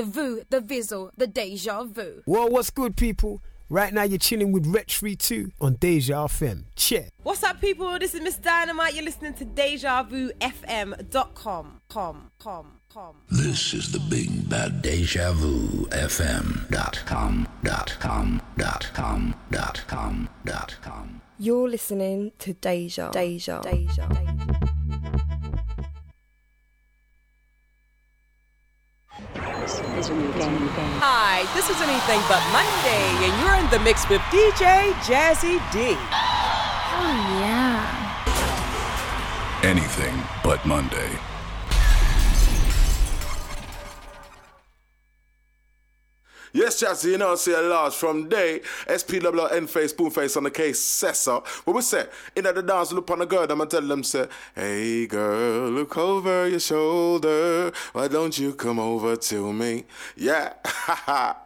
the Vu, the Vizzle, the Deja Vu. Well, what's good, people? Right now, you're chilling with Rich Free 2 on Deja FM. Check. What's up, people? This is Miss Dynamite. You're listening to deja vu DejaVuFM.com. Com, com, com. This is the big bad Deja Vu FM dot com dot com dot com dot com dot com. You're listening to Deja, Deja, Deja, Deja. Hi, this is Anything But Monday, and you're in the mix with DJ Jazzy D. Oh, yeah. Anything but Monday. Yes, Jazzy, you know, say a large from day. SPWN face, spoon face on the case, Cessa. What we say? In at the dance, look on the girl, I'ma tell them, say, Hey girl, look over your shoulder. Why don't you come over to me? Yeah, ha ha.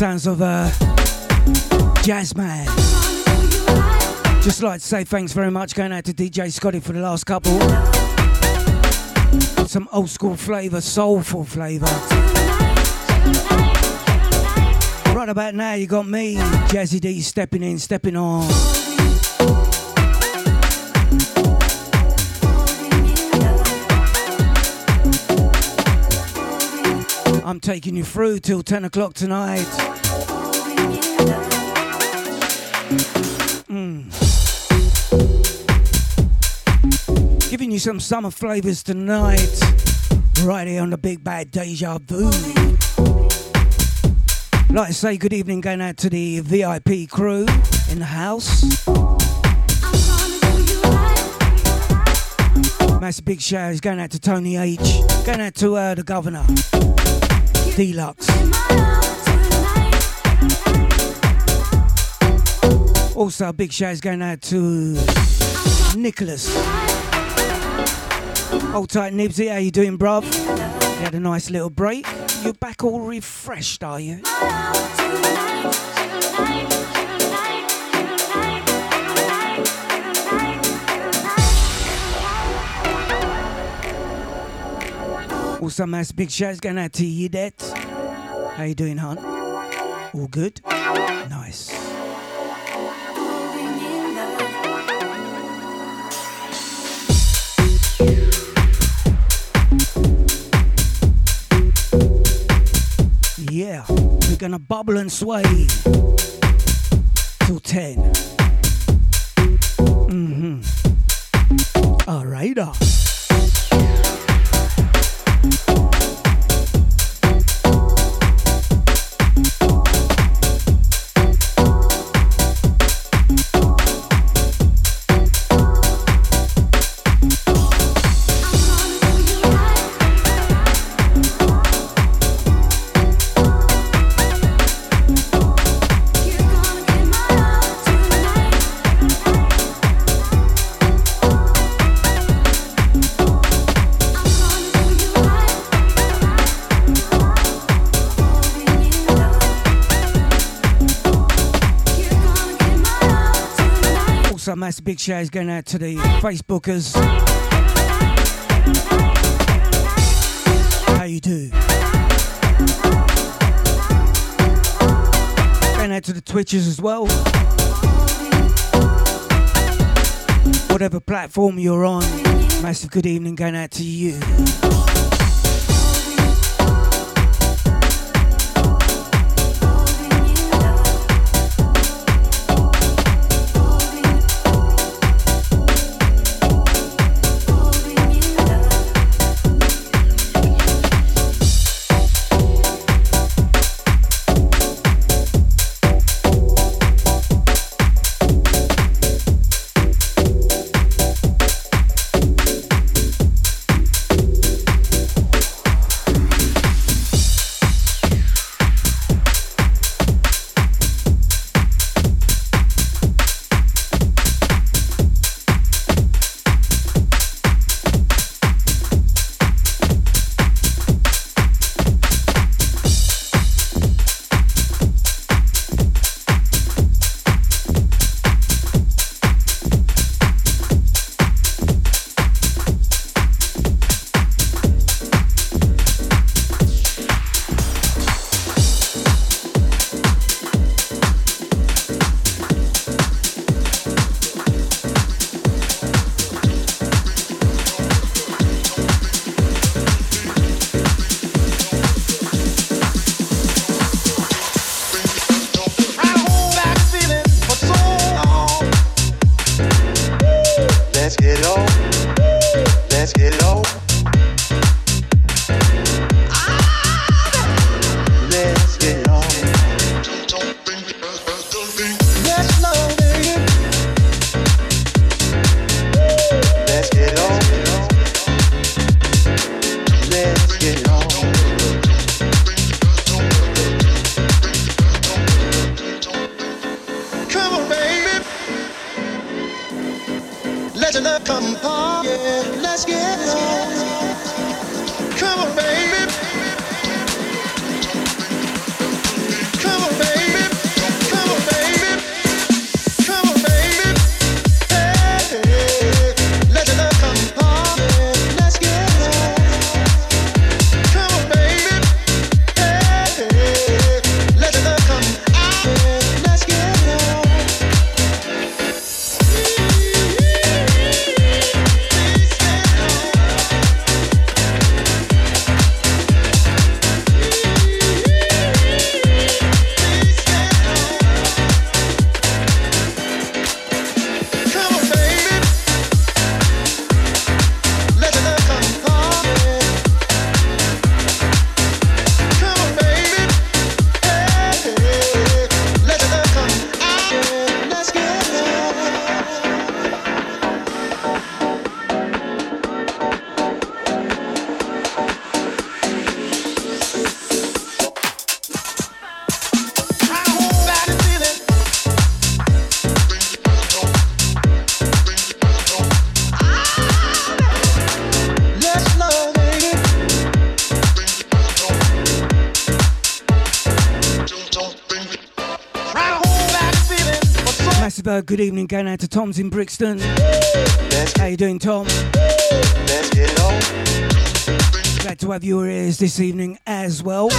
Sounds of a jazz man. Just like to say thanks very much going out to DJ Scotty for the last couple. Some old school flavour, soulful flavour. Right about now, you got me, Jazzy D, stepping in, stepping on. I'm taking you through till 10 o'clock tonight. Mm. Giving you some summer flavours tonight, right here on the Big Bad Deja Vu. Like to say good evening going out to the VIP crew in the house. Massive big shout is going out to Tony H. Going out to uh, the governor. Deluxe. Also, a big shout is going out to Nicholas. Hold tight, Nibsy. How you doing, bruv? You had a nice little break. You're back all refreshed, are you? Also, mass big shouts going out to Yidet. How you doing, hon? All good? gonna bubble and sway to 10. Mm-hmm. All right. Uh. massive big shout going out to the Facebookers. How you do? Going out to the Twitchers as well. Whatever platform you're on, massive good evening going out to you. going out to Tom's in Brixton. Let's How you doing, Tom? Glad to have your ears this evening as well.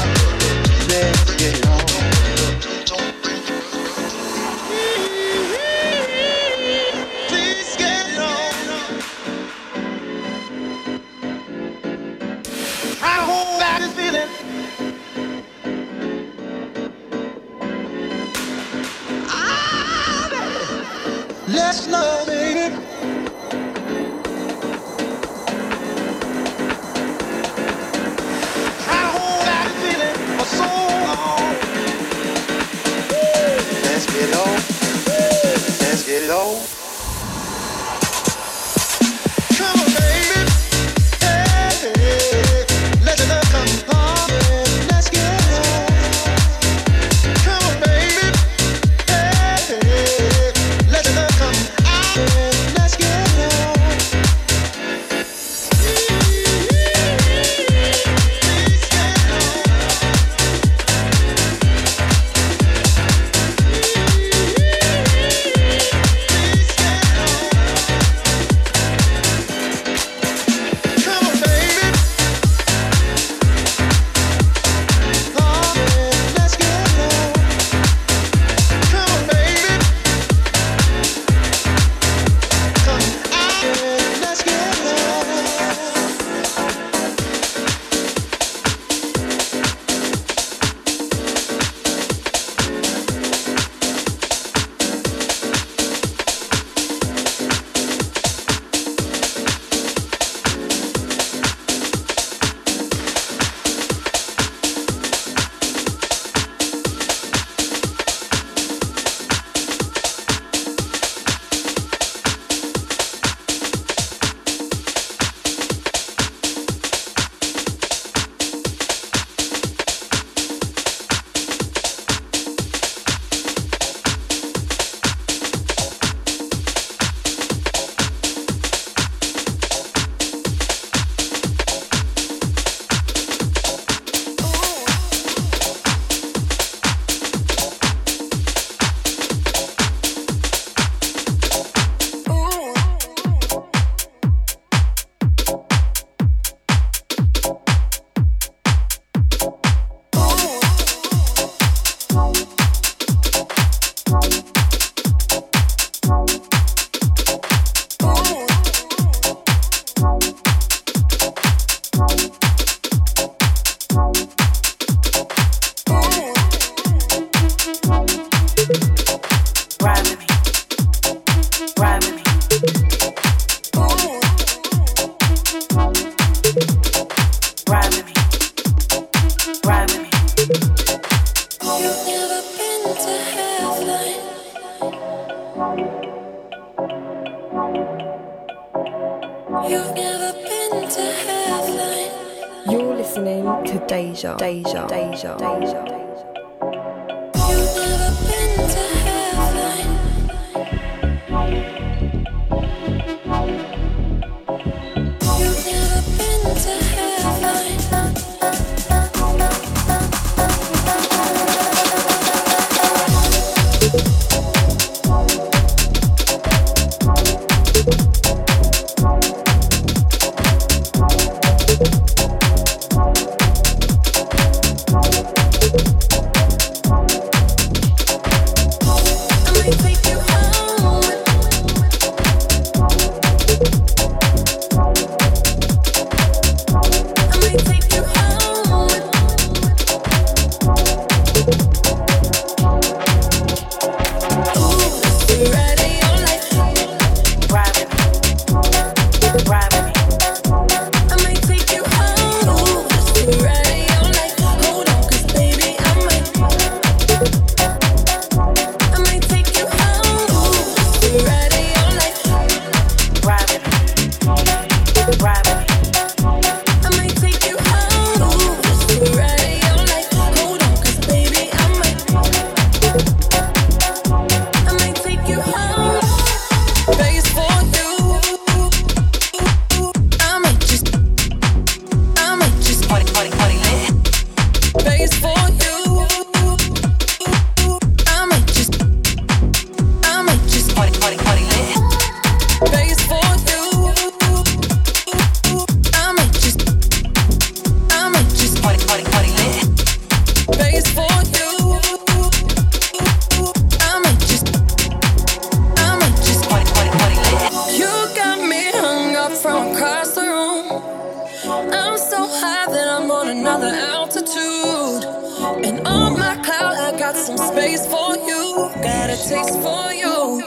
space for you, got a taste for you.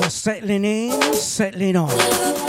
Just settling in, settling on.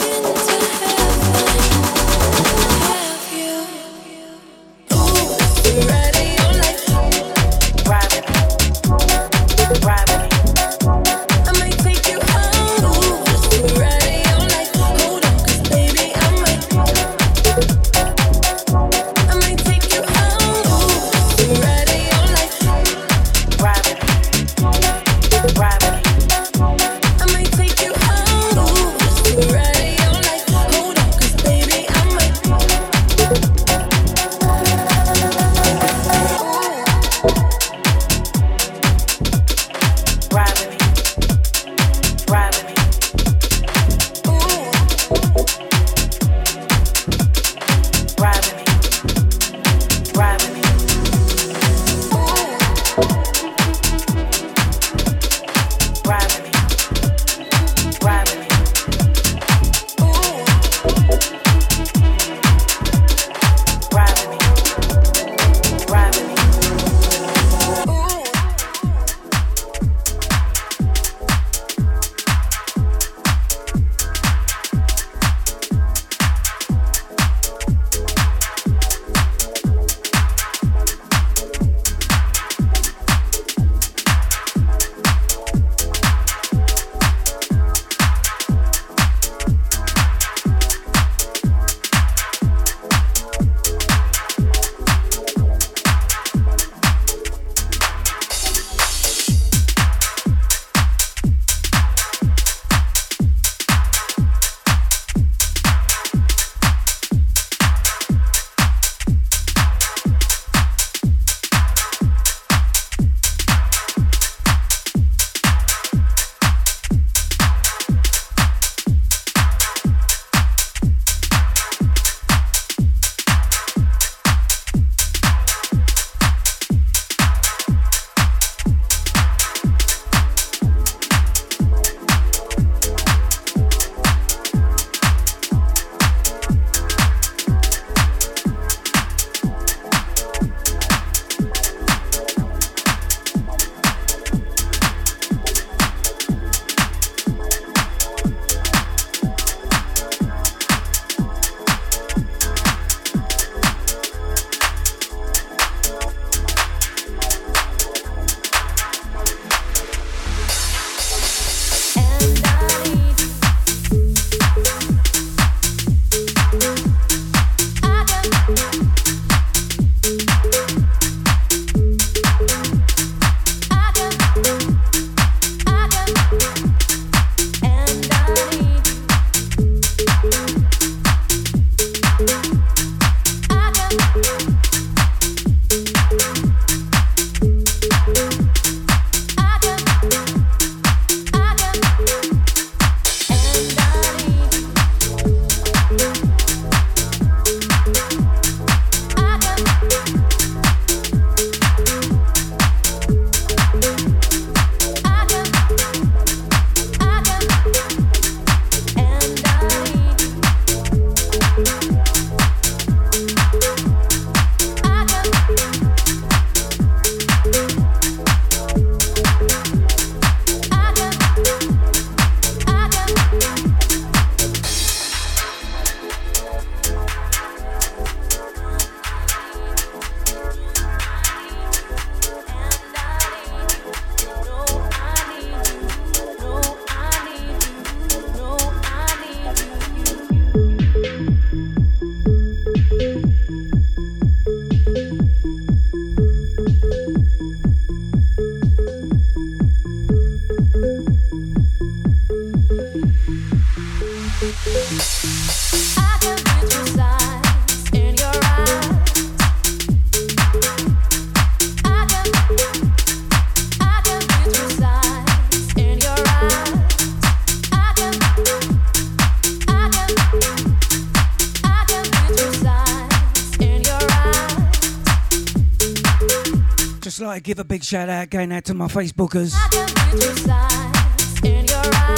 Shout out going out to my Facebookers.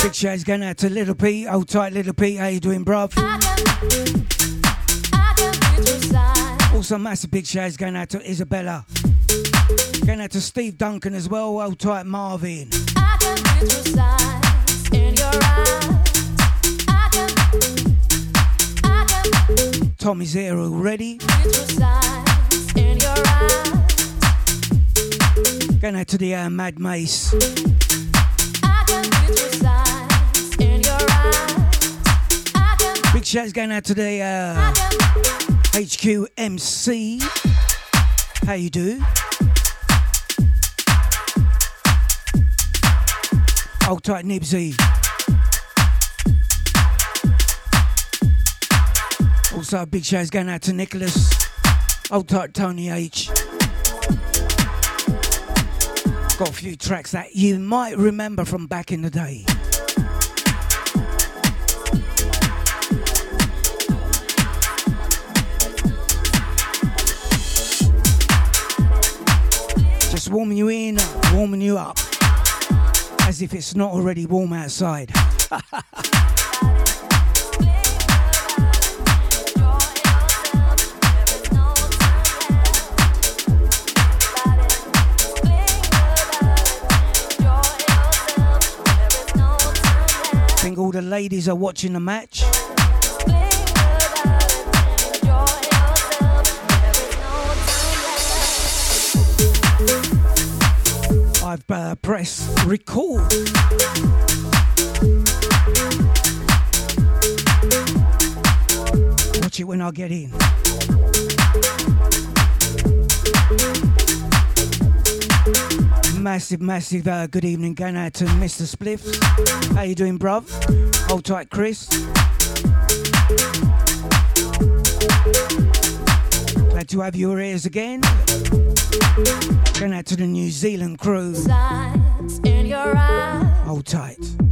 Big shouts going out to Little Pete, old tight Little Pete, how you doing, bruv? Also, massive big shouts going out to Isabella. Going out to Steve Duncan as well, old tight Marvin. Tommy's here already. Going out to the uh, Mad Mace. Big shouts going out to the uh, HQ MC. How you do? Hold tight, Nibsy. Also, big shouts going out to Nicholas. Hold tight, Tony H. Got a few tracks that you might remember from back in the day. Just warming you in, warming you up. As if it's not already warm outside. all the ladies are watching the match. I've uh, pressed record. Watch it when I get in. Massive, massive uh, good evening going out to Mr. Spliff. How you doing, bruv? Hold tight, Chris. Glad to have your ears again. Going out to the New Zealand crew. Hold tight.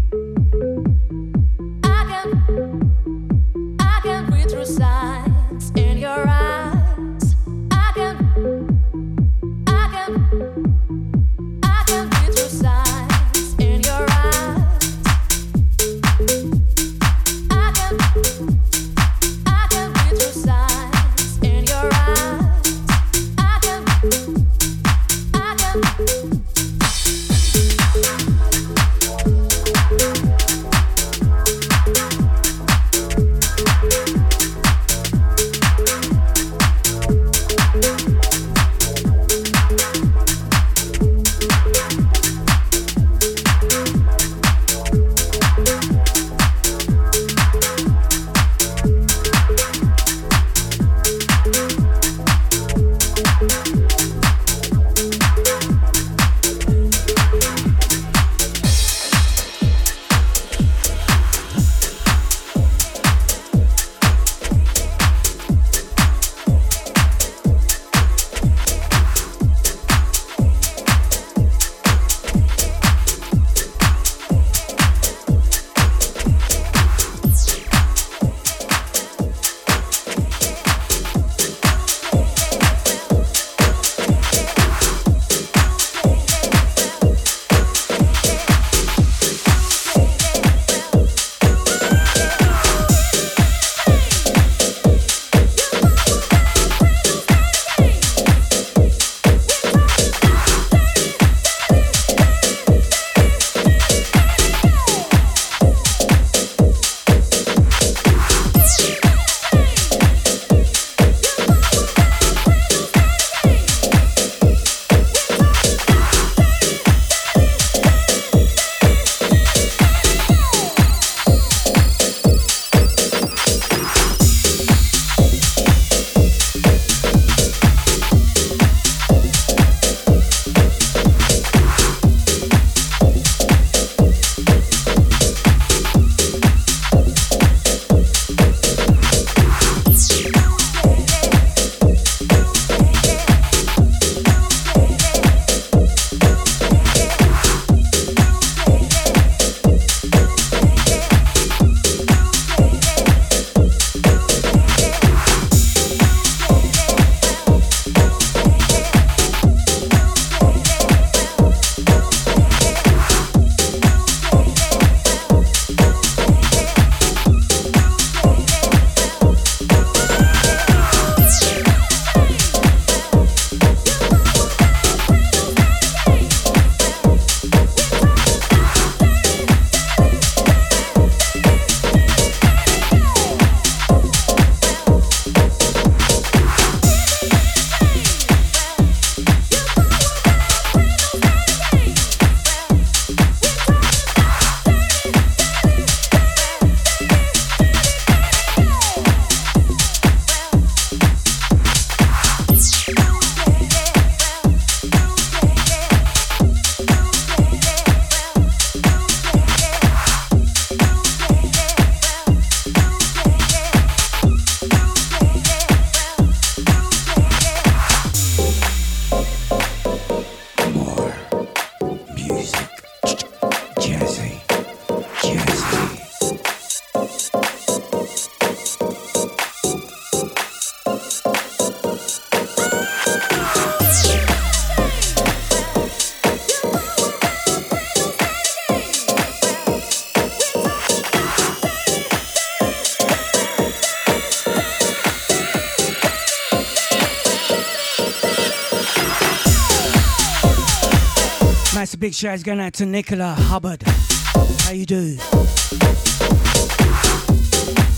Big shout going out to Nicola Hubbard. How you do?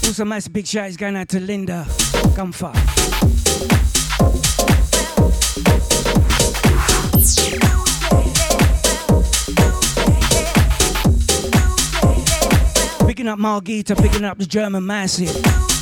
Also, massive big shout going out to Linda Gumfer. Picking up Margita, picking up the German Massive.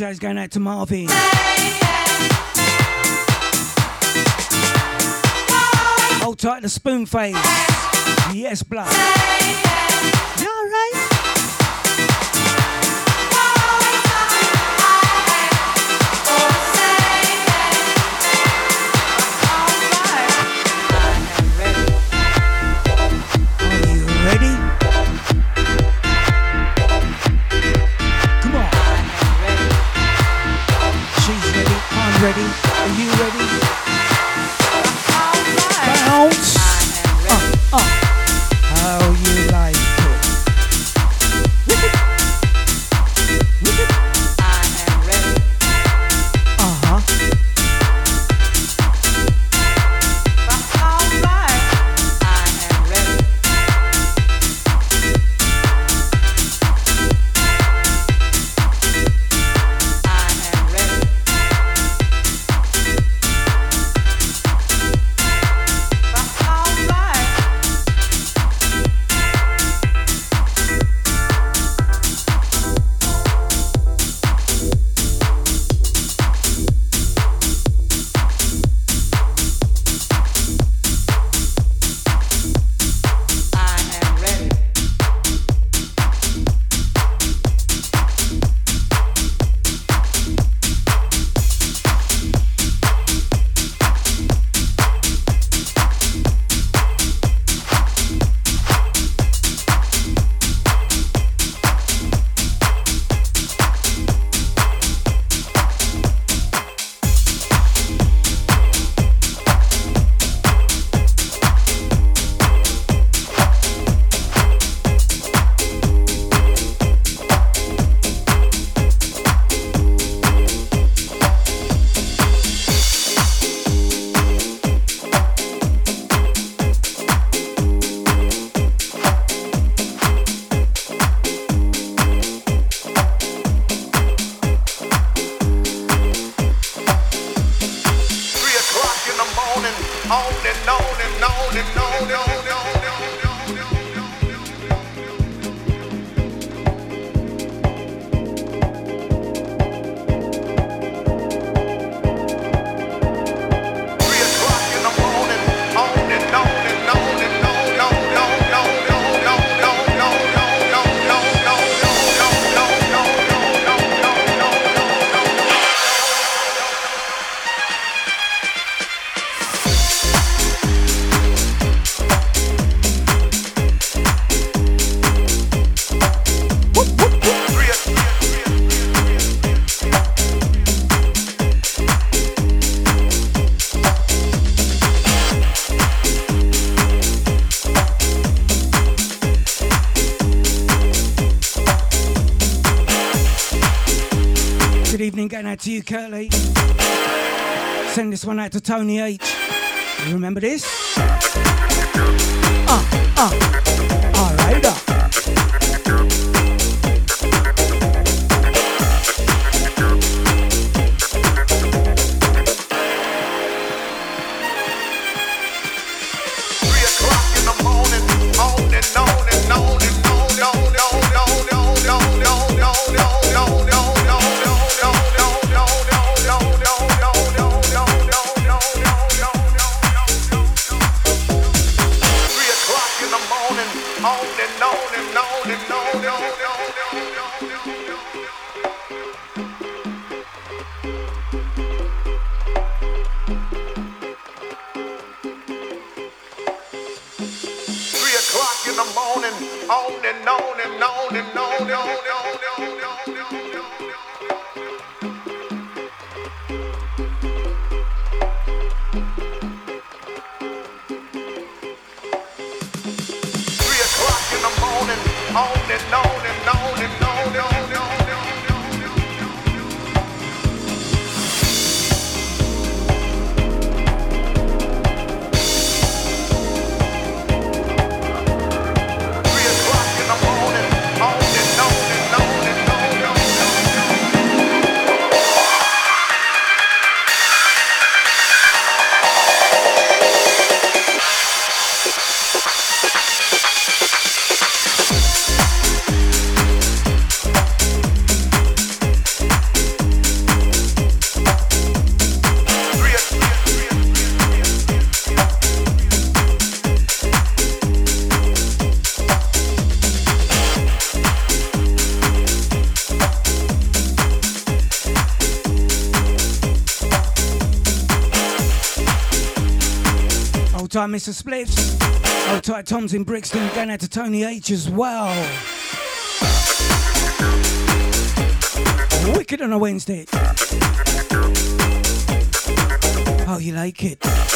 shouts going out to Marvin. Hold tight the spoon phase. Yes, blood. to you, curly. Send this one out to Tony H. Remember this? Uh, uh, alright, uh. time, tight, Mr. Spliffs. old tight, Tom's in Brixton. Going out to Tony H as well. Wicked on a Wednesday. Oh, you like it?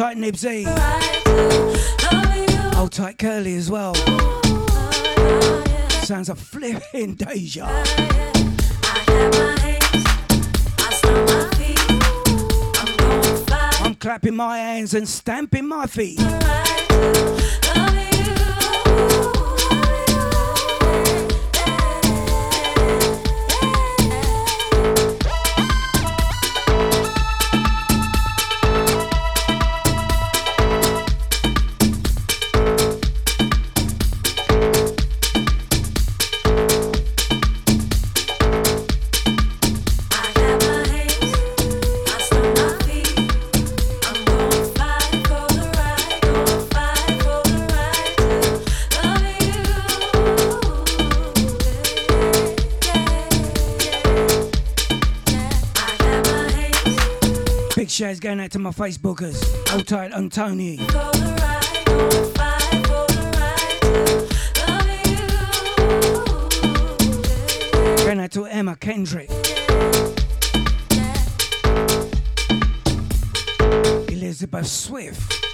tight Nibsy. Hold tight Curly as well. Sounds like flipping deja. I'm clapping my hands and stamping my feet. to my Facebookers, Old and Tony. Going out to Emma Kendrick. Elizabeth Swift.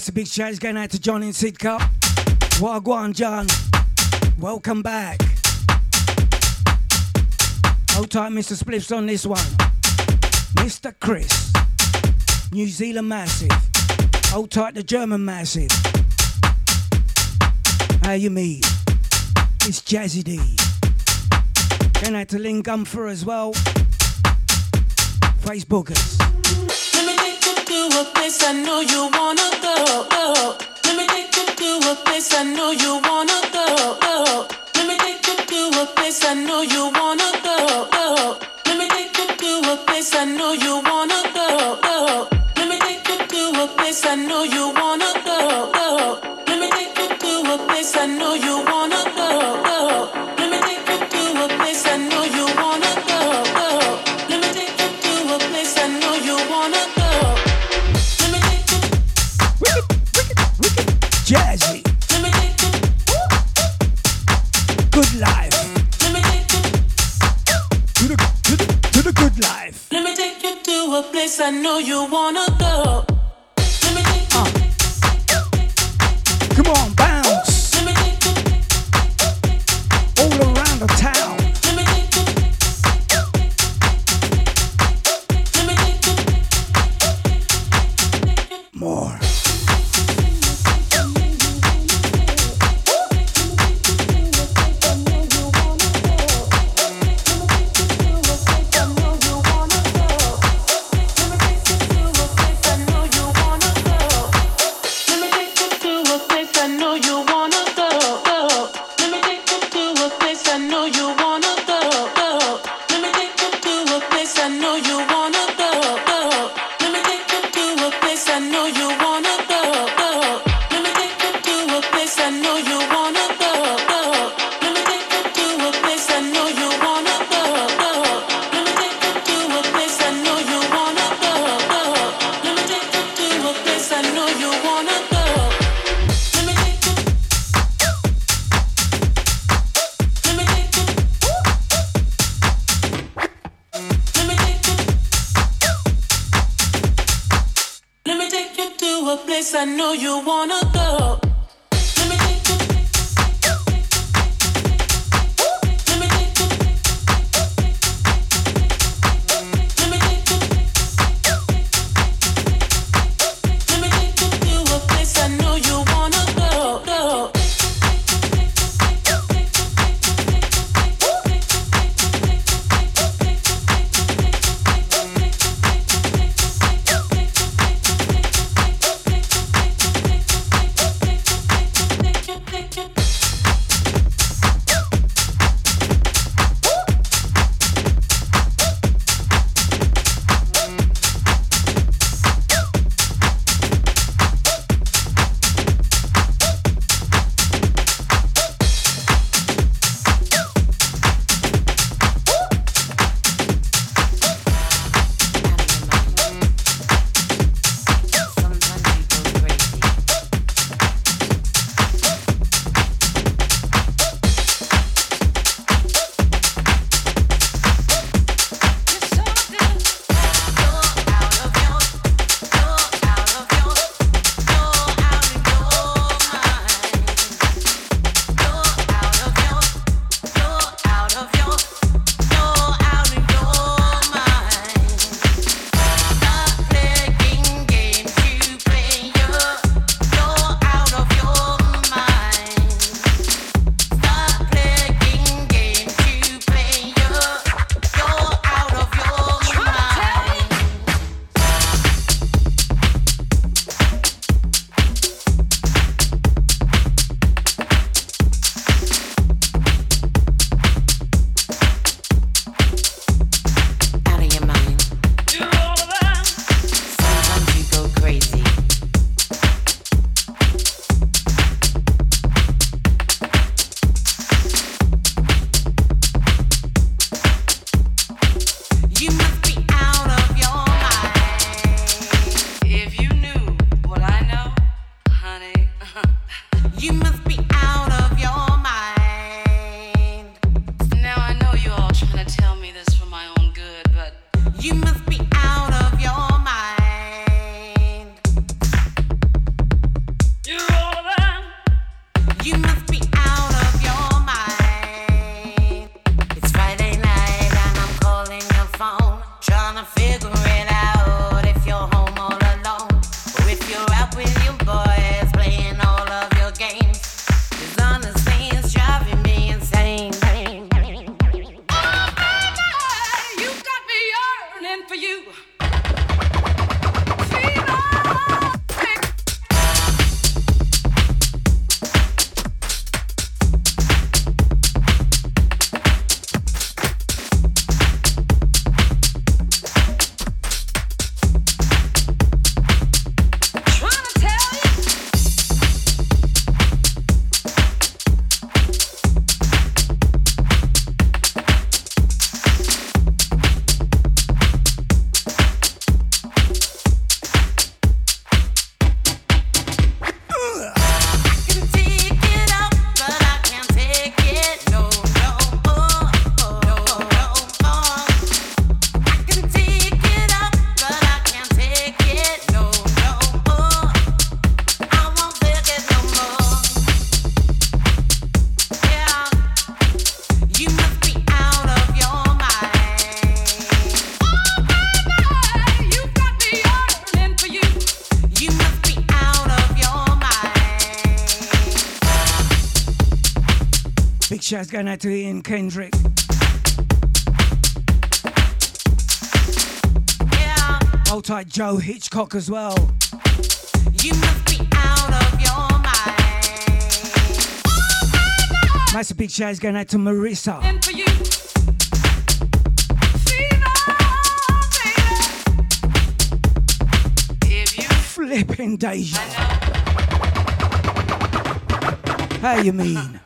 massive big shout going out to John in Sidcup. What a John. Welcome back. Hold tight, Mr. Spliffs, on this one. Mr. Chris. New Zealand Massive. Hold tight, the German Massive. How you mean? It's Jazzy D. Going out to Lynn Gumfer as well. Facebookers. I know you wanna go, go. Let me take you to a place I know you wanna go, go. Let me take you to a place I know you wanna I know you wanna gonna do Ian Kendrick. Yeah. Hold tight, Joe Hitchcock as well. Massive big shout going out to Marissa. And for you. you Flipping Deja. How you mean?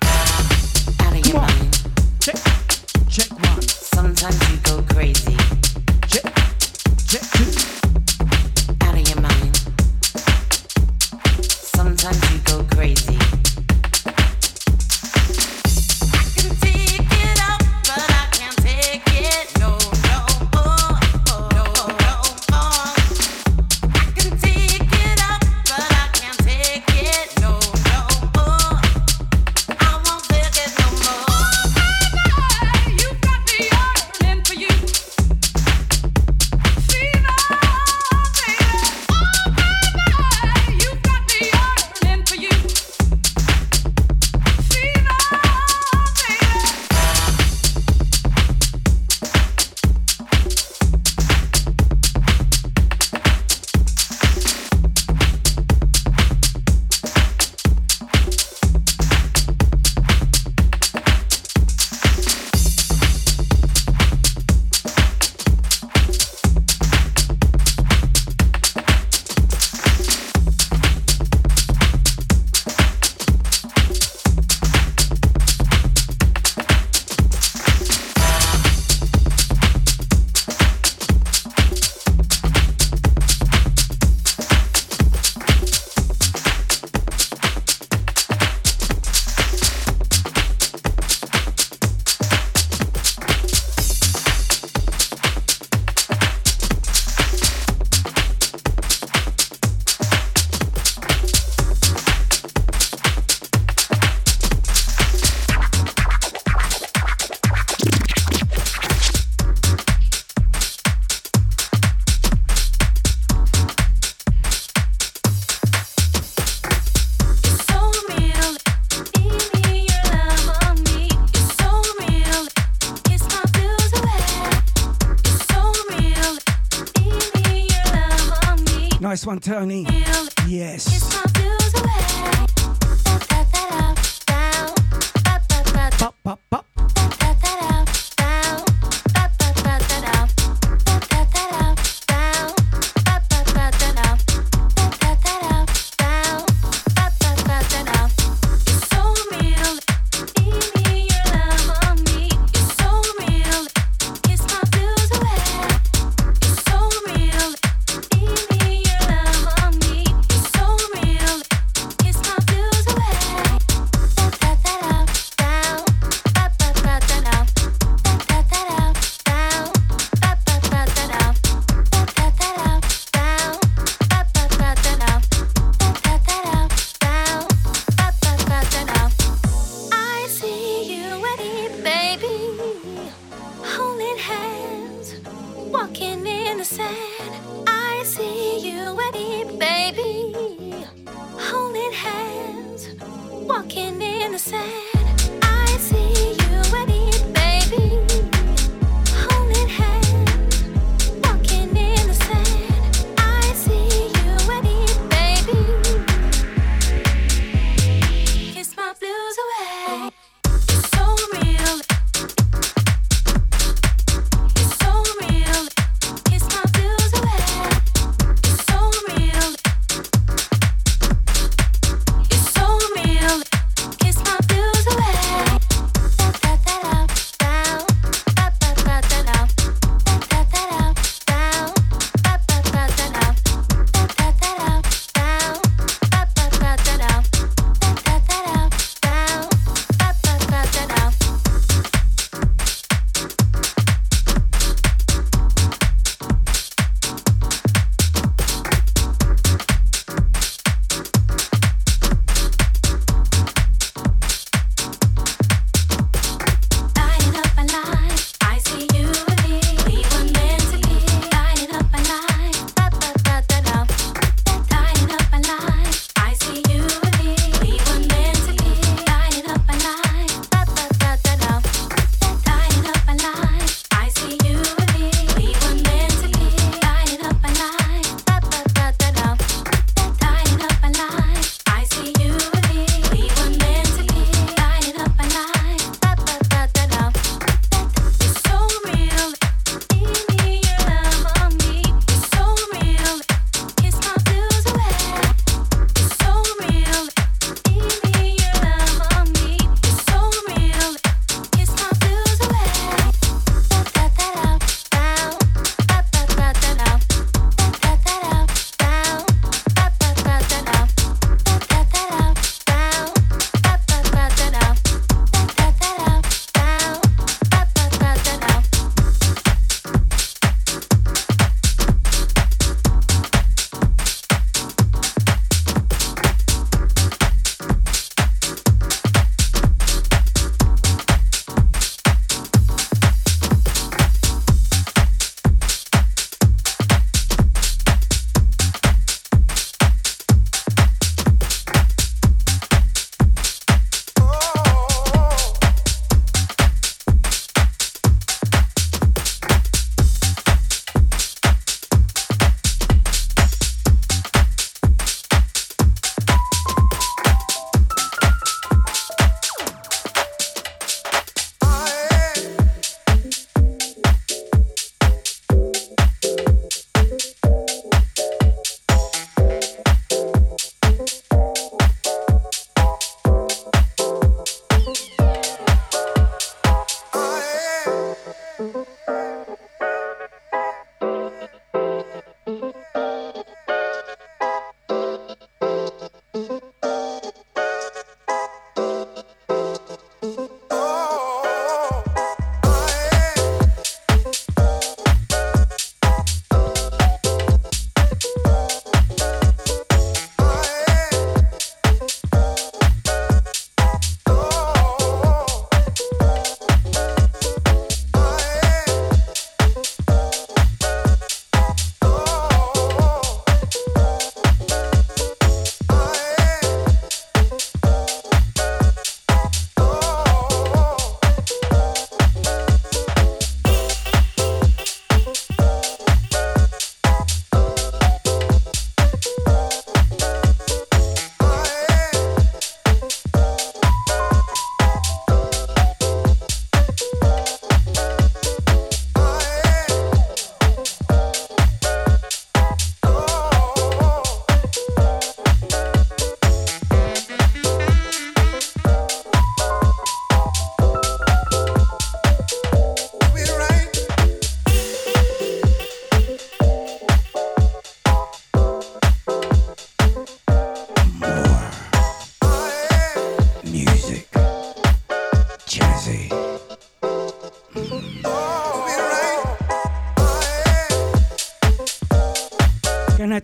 Tony.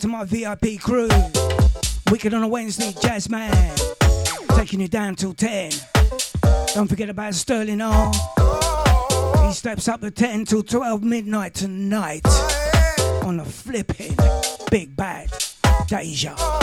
To my VIP crew. Wicked on a Wednesday, Jazz Man. Taking you down till 10. Don't forget about Sterling R. He steps up to 10 till 12 midnight tonight. On the flipping Big Bad Deja.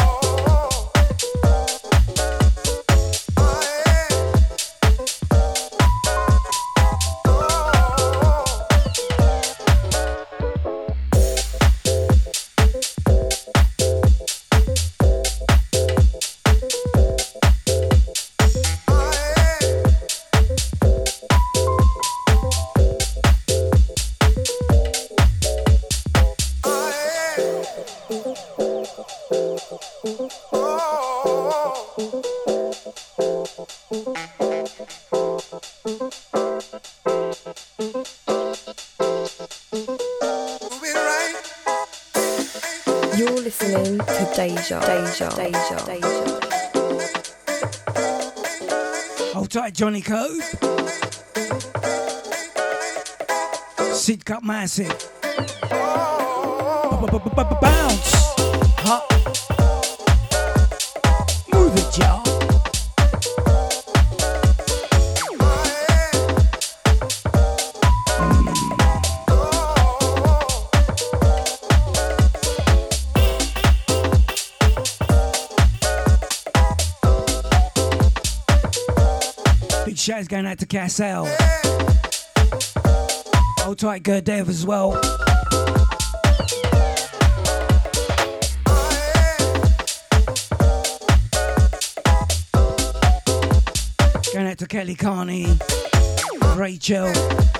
Deja, Deja, Deja, Deja. Hold tight, Johnny Code. Sidcup Massive. Bounce. Shouts going out to Cassell. Hold tight, Gerd Dev as well. Going out to Kelly Carney, Rachel.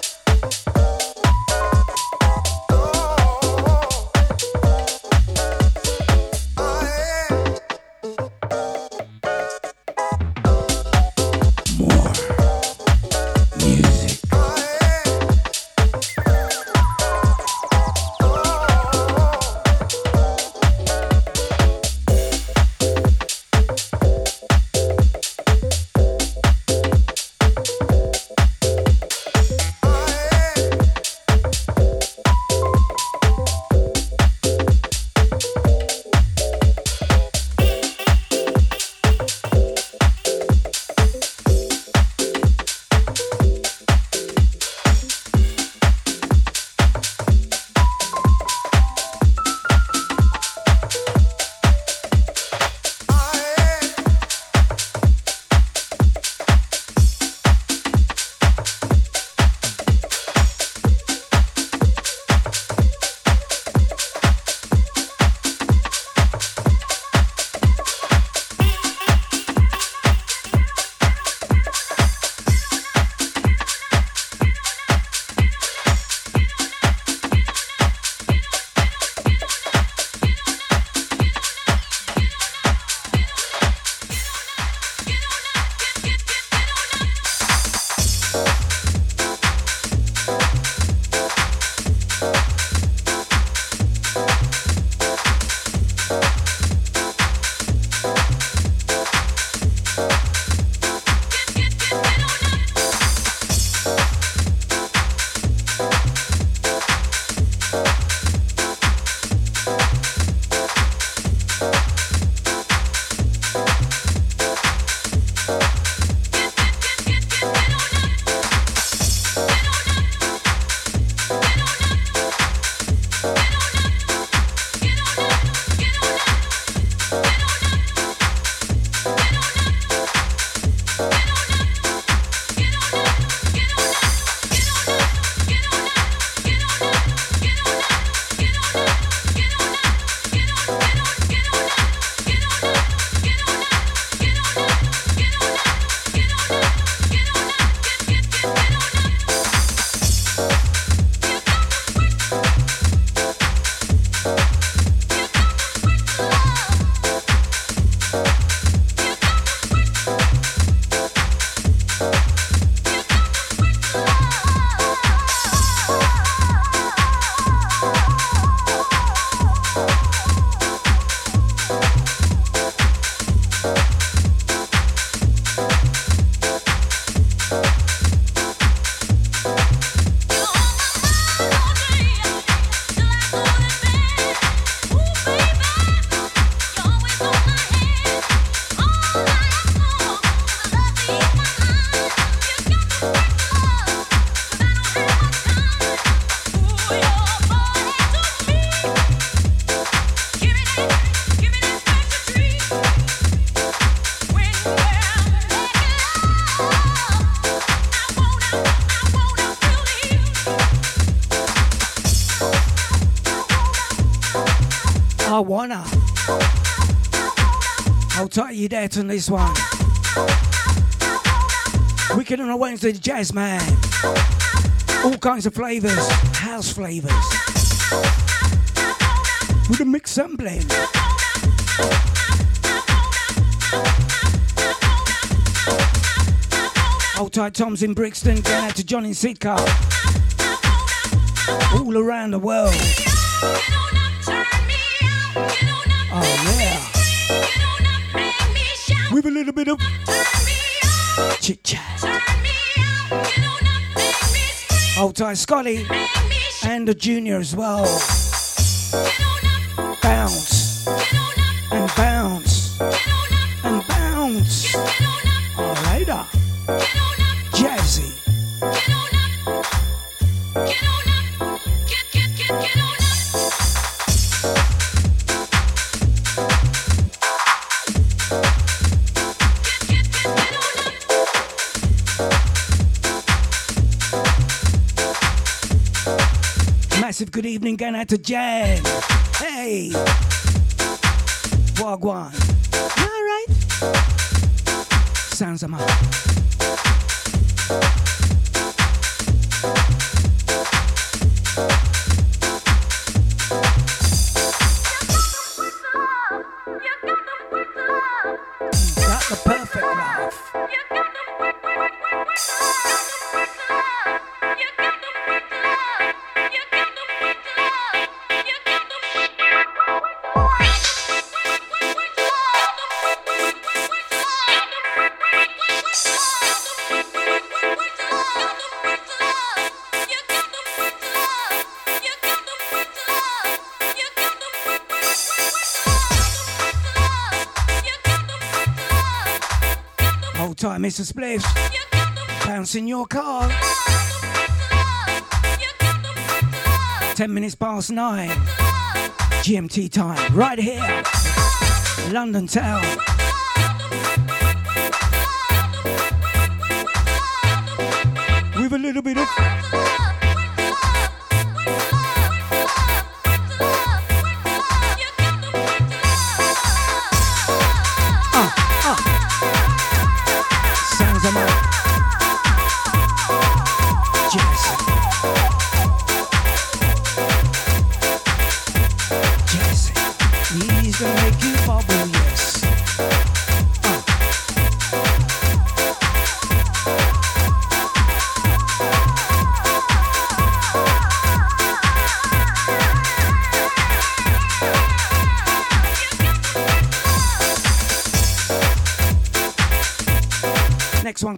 You on this one. Wicked on a Wednesday, Jazz Man. All kinds of flavors, house flavors. With a mix and blend. Hold tight, Tom's in Brixton. Going out to John in. All around the world. With a little bit of chit chat. Hold tight, Scotty. And the junior as well. Bounce. Massive good evening going out to Jan. Hey. Wagwan. All right. Sounds of Hold tight, Mr. Spliff. Bounce in your car. Ten minutes past nine. GMT time, right here. London town. With a little bit of.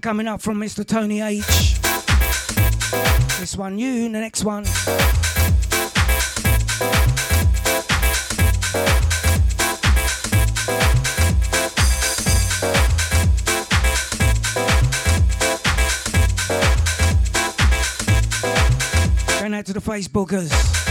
One coming up from Mr. Tony H. This one you, the next one. Going out to the Facebookers.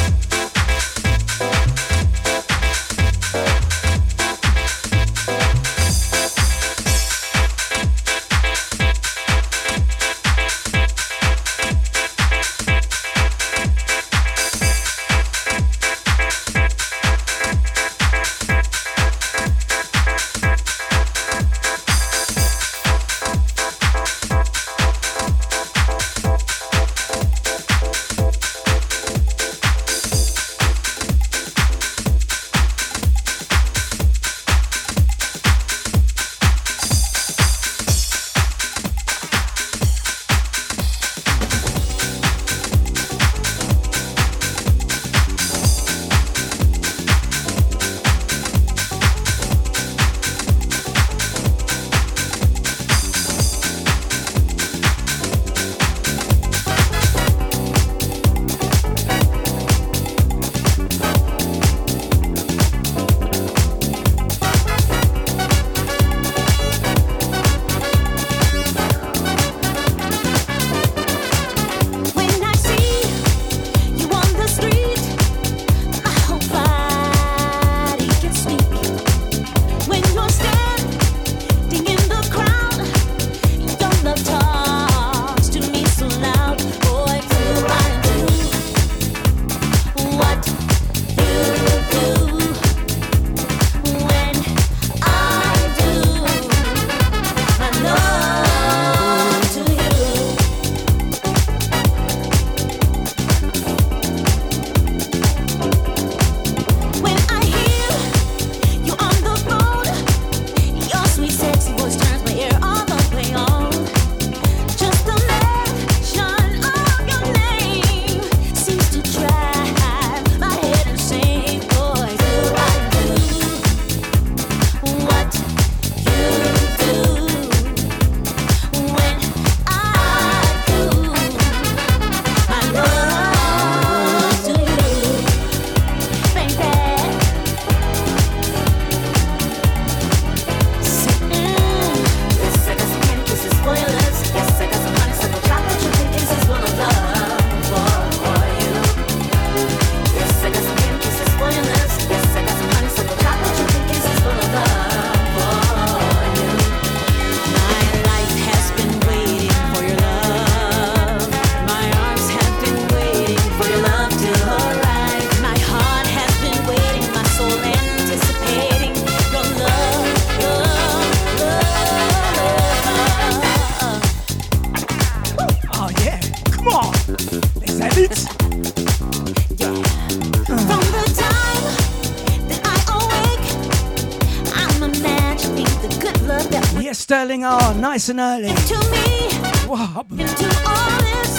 going on nice and early. Into me, Whoa. into all this.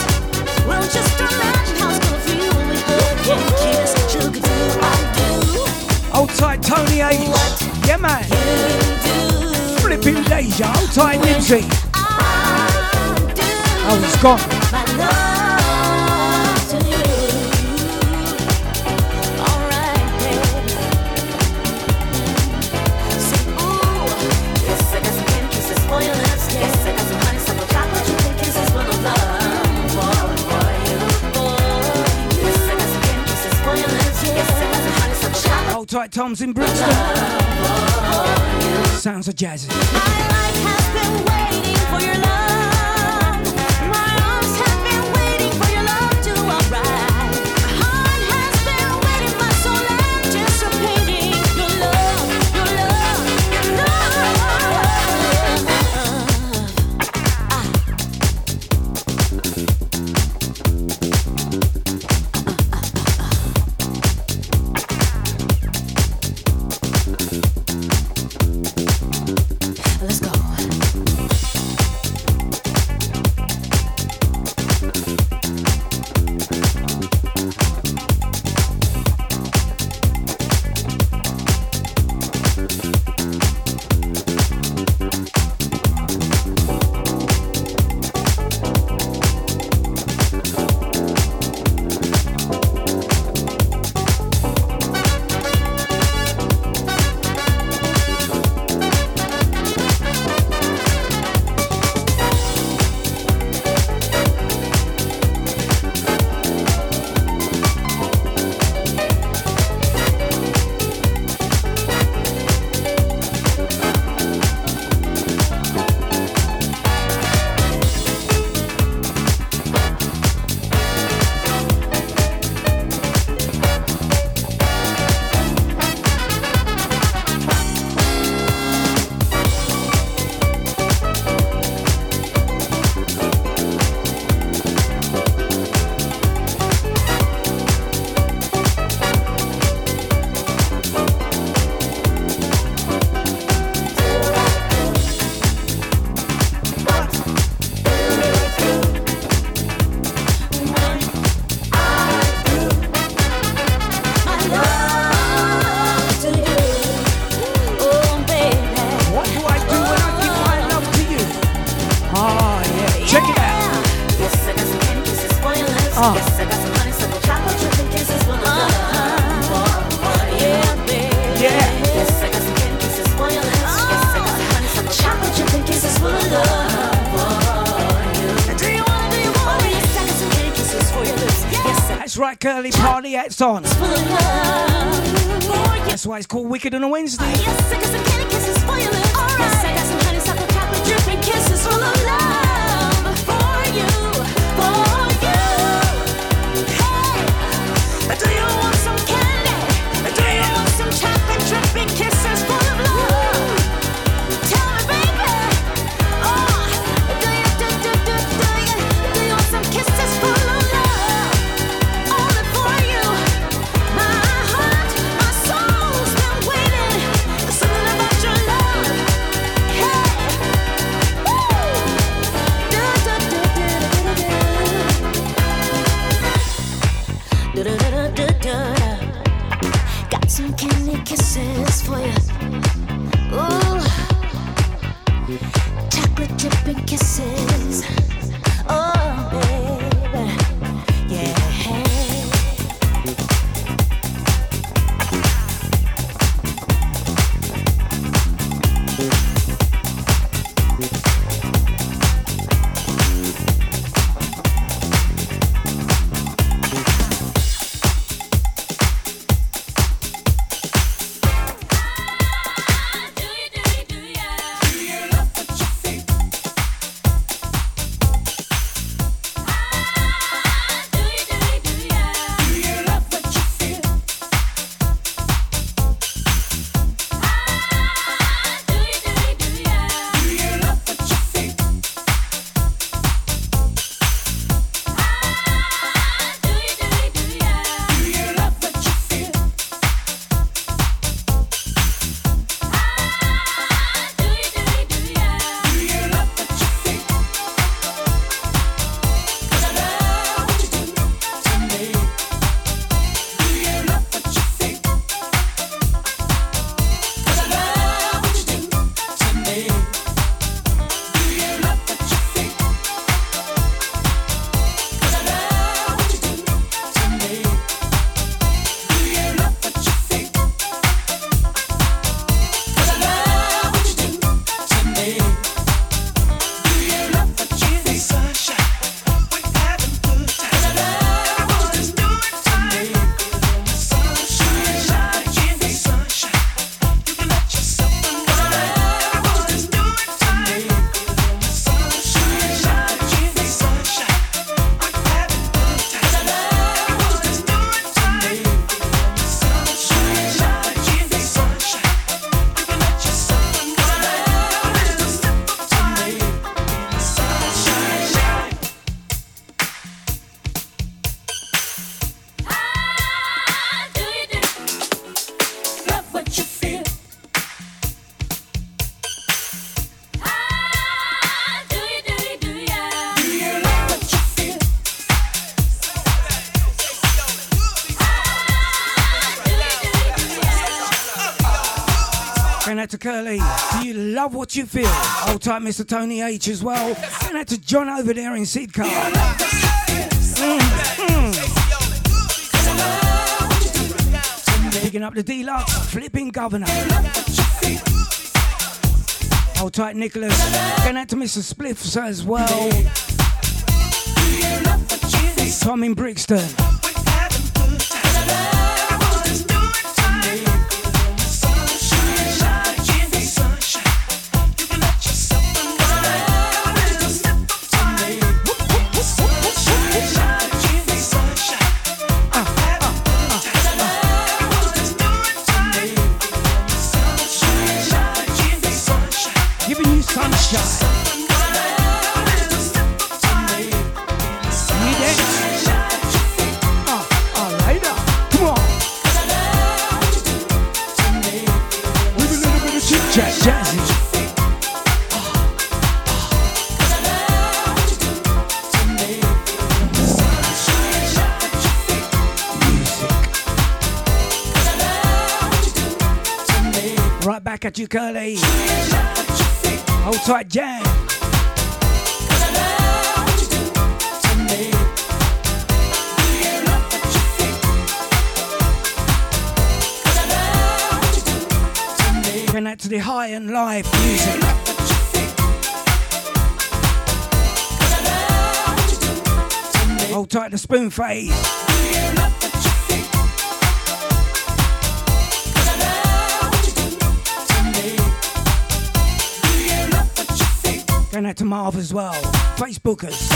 We Old tight Tony H. What yeah, man. Flipping Deja. Old tight Nipsey. Oh, it's gone. tight toms in Brixton. Sounds of jazz. That's why it's called Wicked on a Wednesday. What you feel? Old time Mr. Tony H as well. Going out to John over there in Sidcup. Mm, mm. Picking up the deluxe, flipping governor. Hold tight, Nicholas. Going out to Mr. Spliffs as well. Tom in Brixton. You, Curly. Hold tight, jam. Going out to the high and live music. Hold tight, the spoon phase. Out to Marv as well. Facebookers.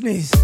Business.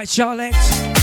Light, Charlotte.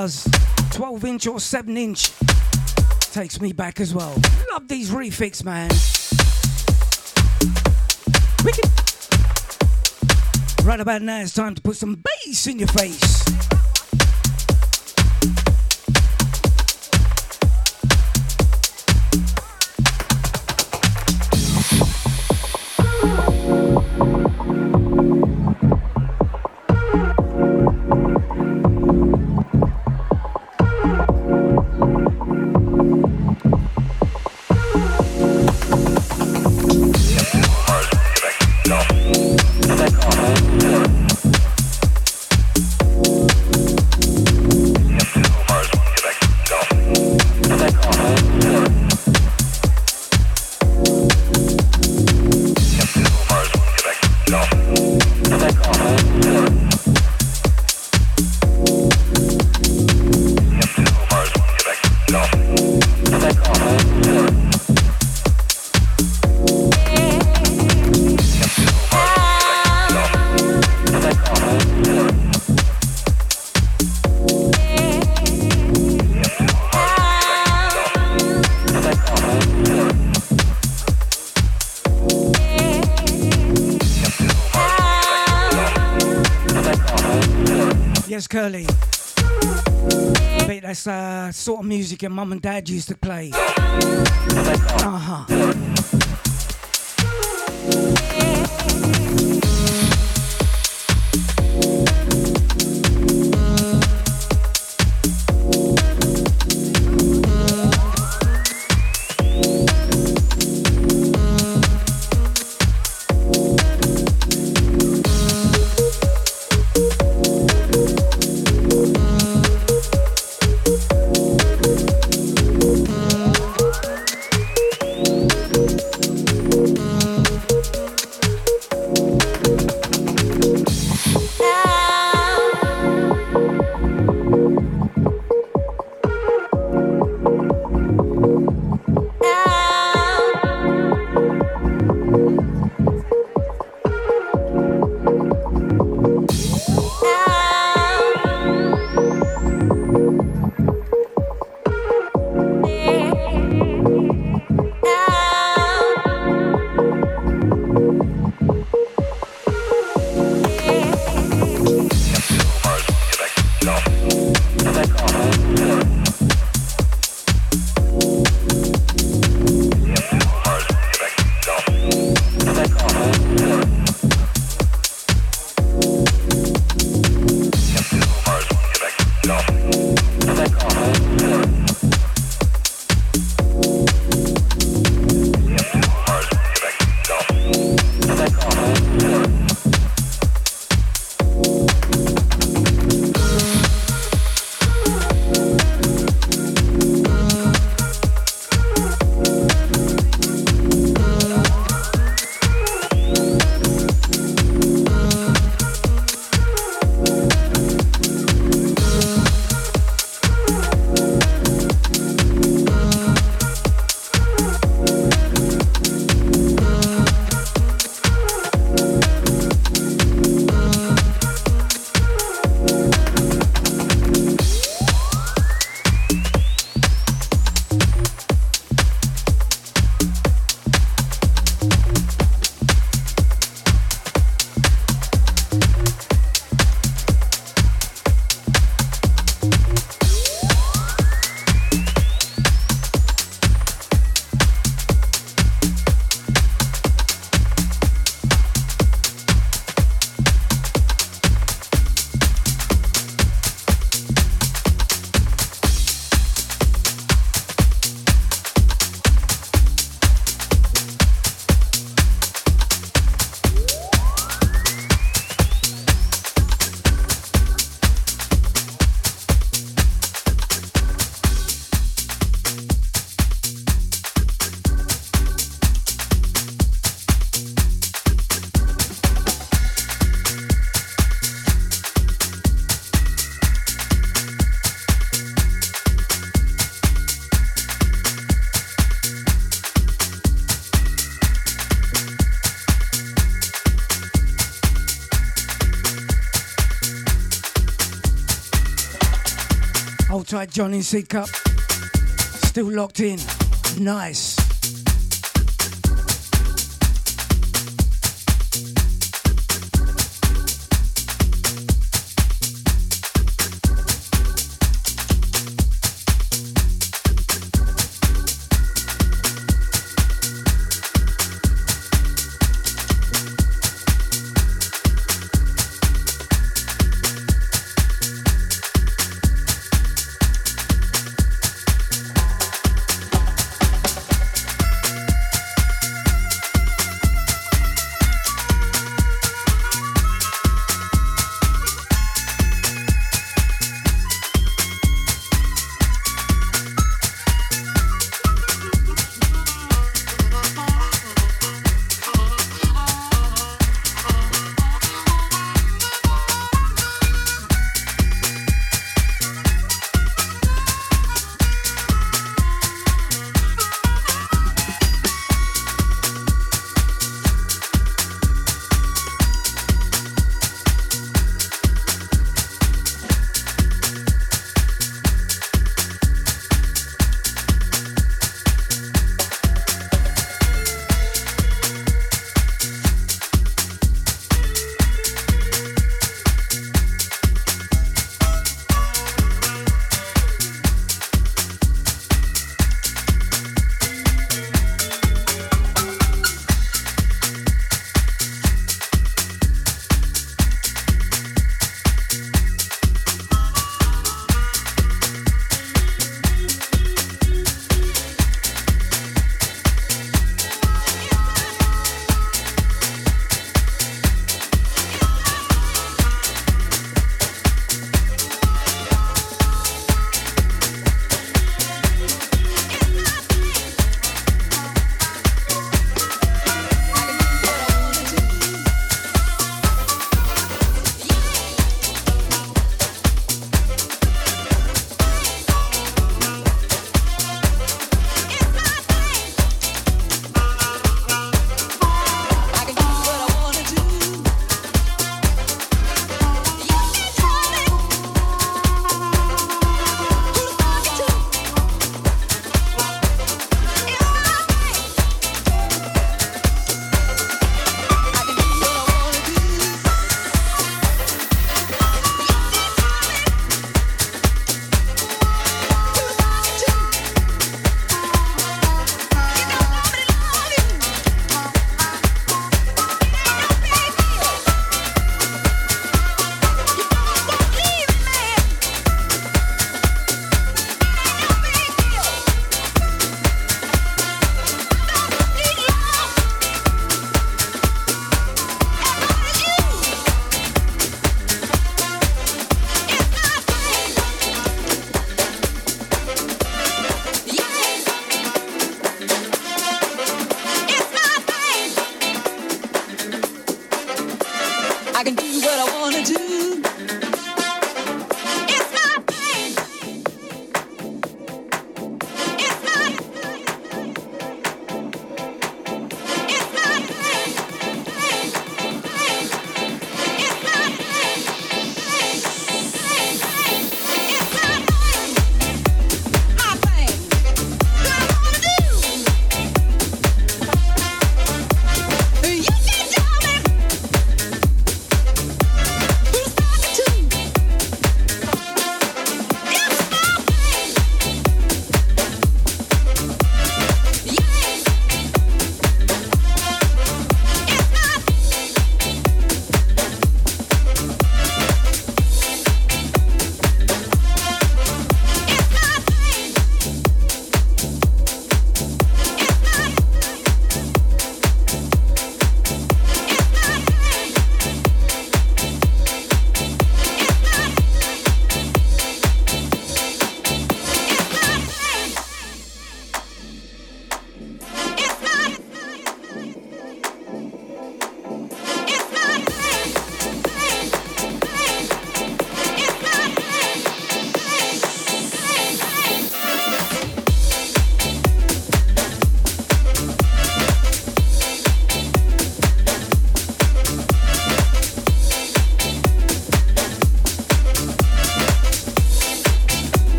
Does. 12 inch or 7 inch takes me back as well. Love these refix, man. Right about now, it's time to put some bass in your face. Sort of music your mum and dad used to play. Uh huh. Outside Johnny Sidcup. Still locked in. Nice.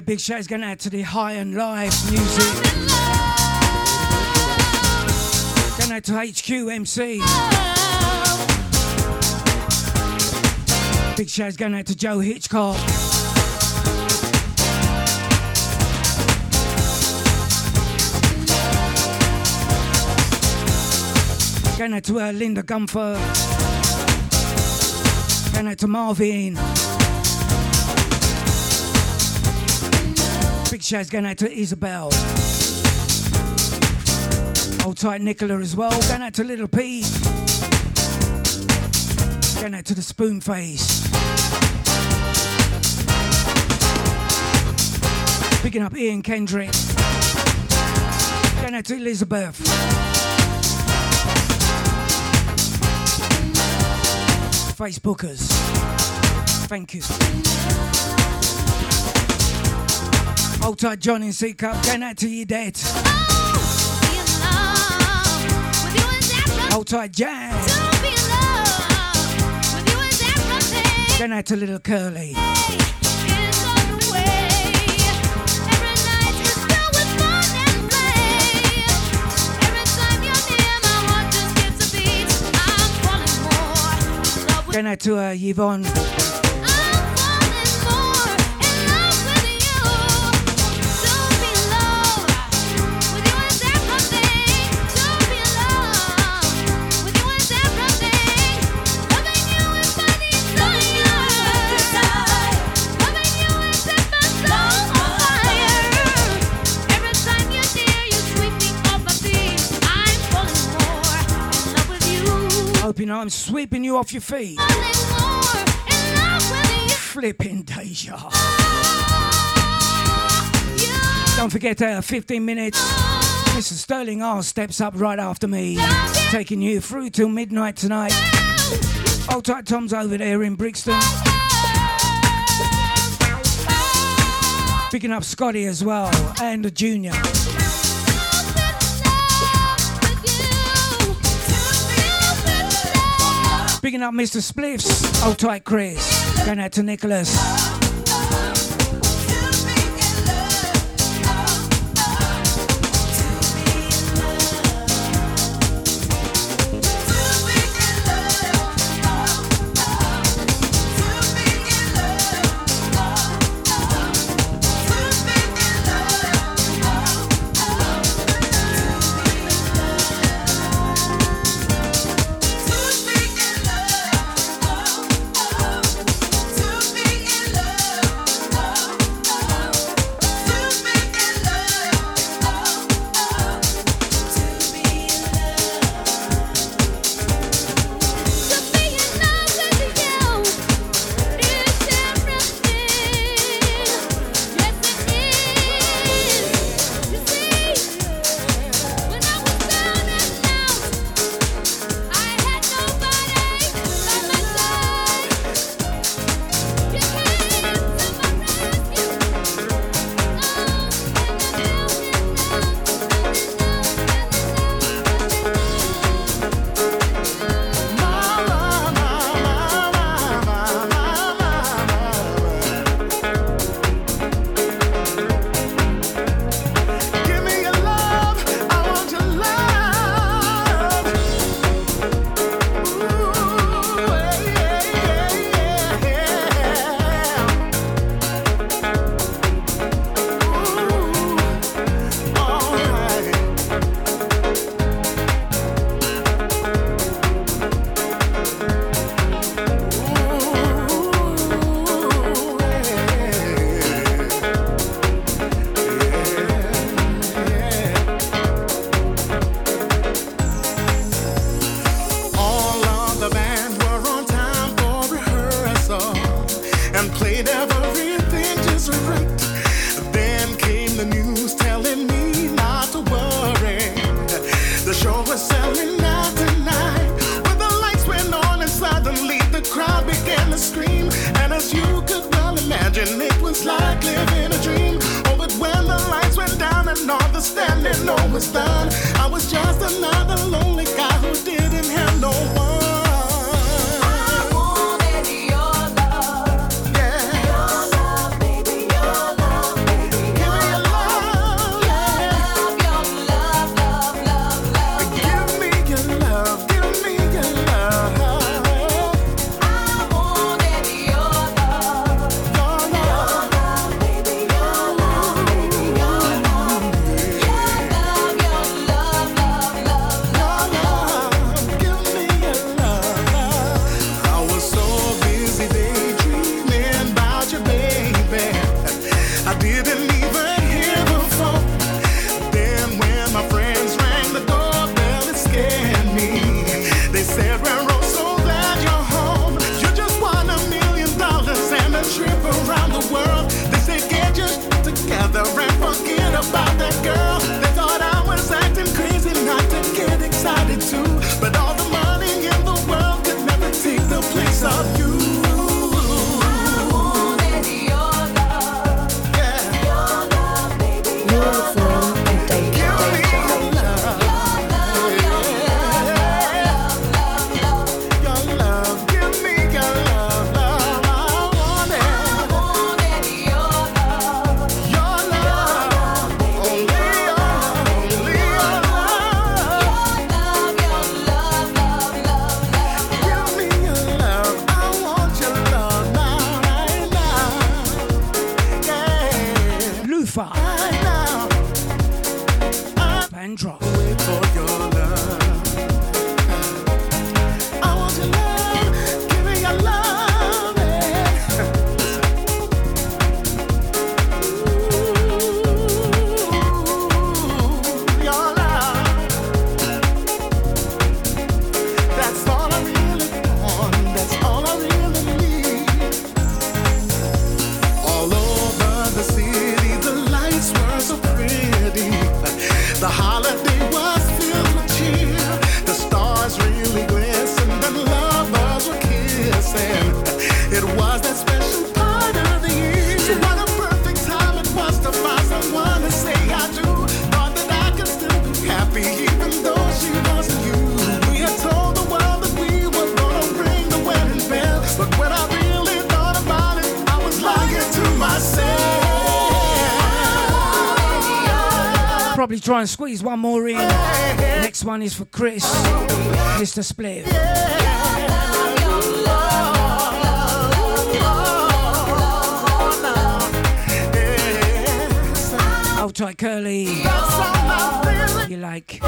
Forget big shouts going out to the high and live music. Going out to HQ MC. Big shouts going out to Joe Hitchcock. Going out to uh, Linda Gumfer. Going out to Marvin. Big shouts going out to Isabel. Old tight Nicola as well. Going out to Little P. Going out to the Spoon Face. Picking up Ian Kendrick. Going out to Elizabeth. Facebookers. Thank you. Hold tight, John in Sidcup. Going out to you, Dad. Hold tight, Jan. Going out to little Curly. Going out to uh, Yvonne. Hoping I'm sweeping you off your feet. Flipping Deja. Don't forget, uh, 15 minutes. Mr. Sterling R steps up right after me, taking you through till midnight tonight. Old tight Tom's over there in Brixton. Picking up Scotty as well, and the junior. Picking up Mr. Spliffs, old tight Chris. Going out to Nicholas. we try and squeeze one more in. Next one is for Chris, Mr. Split. Hold tight, Curly. You like.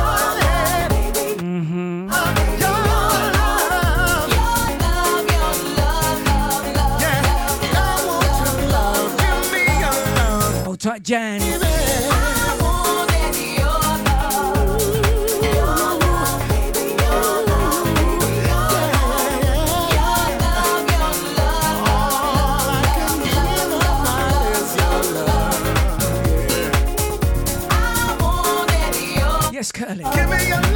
Mm-hmm. tight Jan. Give me your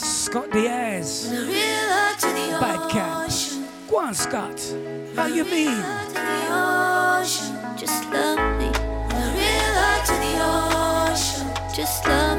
Yes, Scott Diaz. Bad cat. Go on, Scott. How you mean? Just love me. Just love me.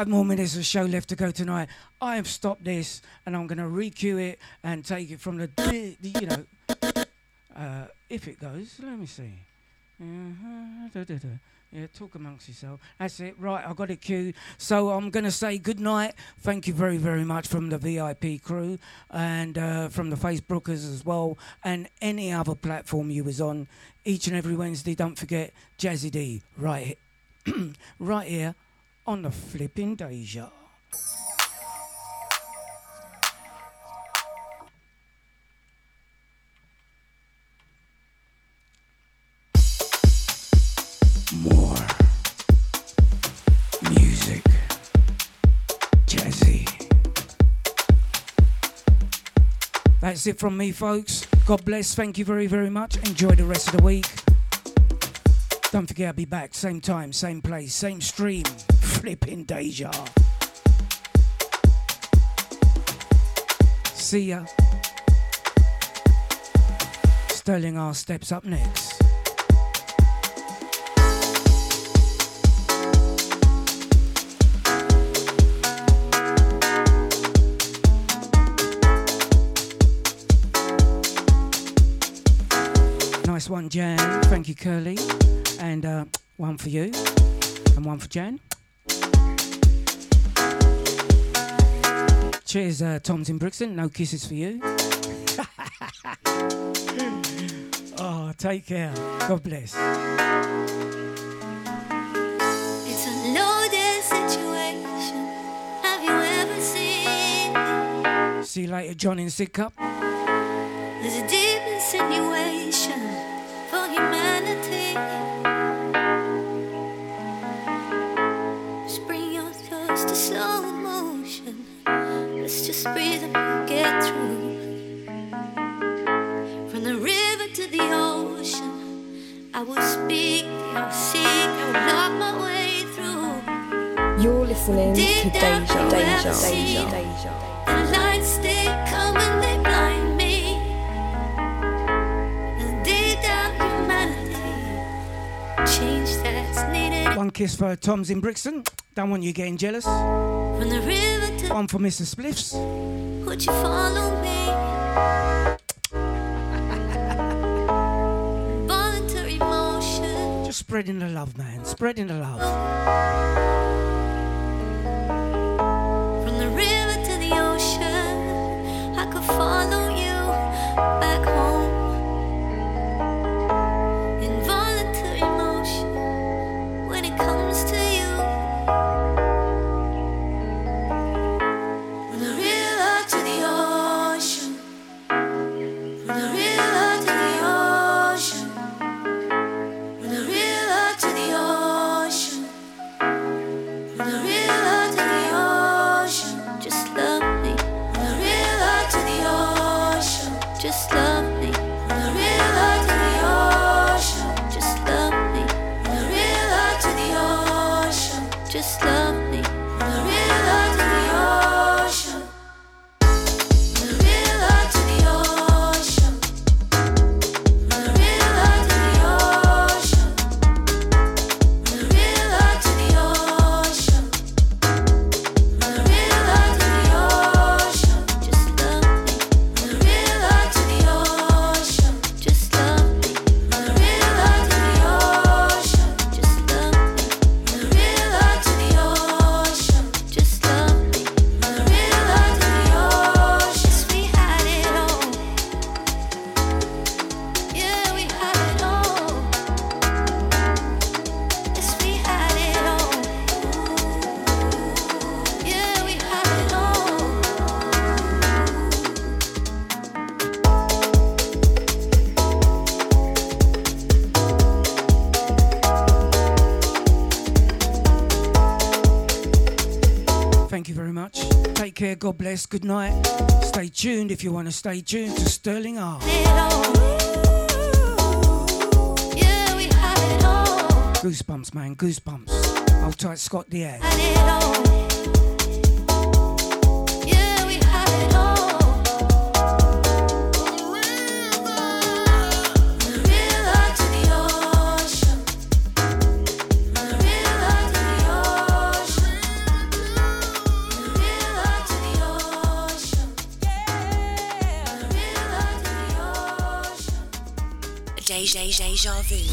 Five more minutes of show left to go tonight. I have stopped this and I'm going to re-cue it and take it from the, the you know, uh, if it goes. Let me see. Uh-huh. Yeah, talk amongst yourself. That's it. Right, I got it queued. So I'm going to say good night. Thank you very, very much from the VIP crew and uh, from the Facebookers as well, and any other platform you was on. Each and every Wednesday, don't forget Jazzy D right, right here on the flipping Deja. More music, jazzy. That's it from me, folks. God bless. Thank you very, very much. Enjoy the rest of the week. Don't forget, I'll be back same time, same place, same stream. Flipping Deja. See ya. Sterling R steps up next. Nice one, Jan. Thank you, Curly. And uh, one for you. And one for Jan. Cheers, uh, Tom's in Brixton. No kisses for you. oh, take care. God bless. It's a loaded situation. Have you ever seen? See you later, John in Sidcup. There's a deep insinuation I will speak, I will seek, I will love my way through. You're listening to Deep down, Deja, Deja, Deja, Deja. The lights they come and they blind me. And deep down humanity, change that's needed. One kiss for Tom's in Brixton. Don't want you getting jealous. From the river to One for Mr. Spliffs. would you follow me? Spreading the love, man. Spreading the love. From the river to the ocean, I could follow you back home. Bless. Good night. Stay tuned if you want to stay tuned to Sterling R. Yeah, we had it all. Goosebumps, man. Goosebumps. Hold tight, Scott Diaz. Deja Vu.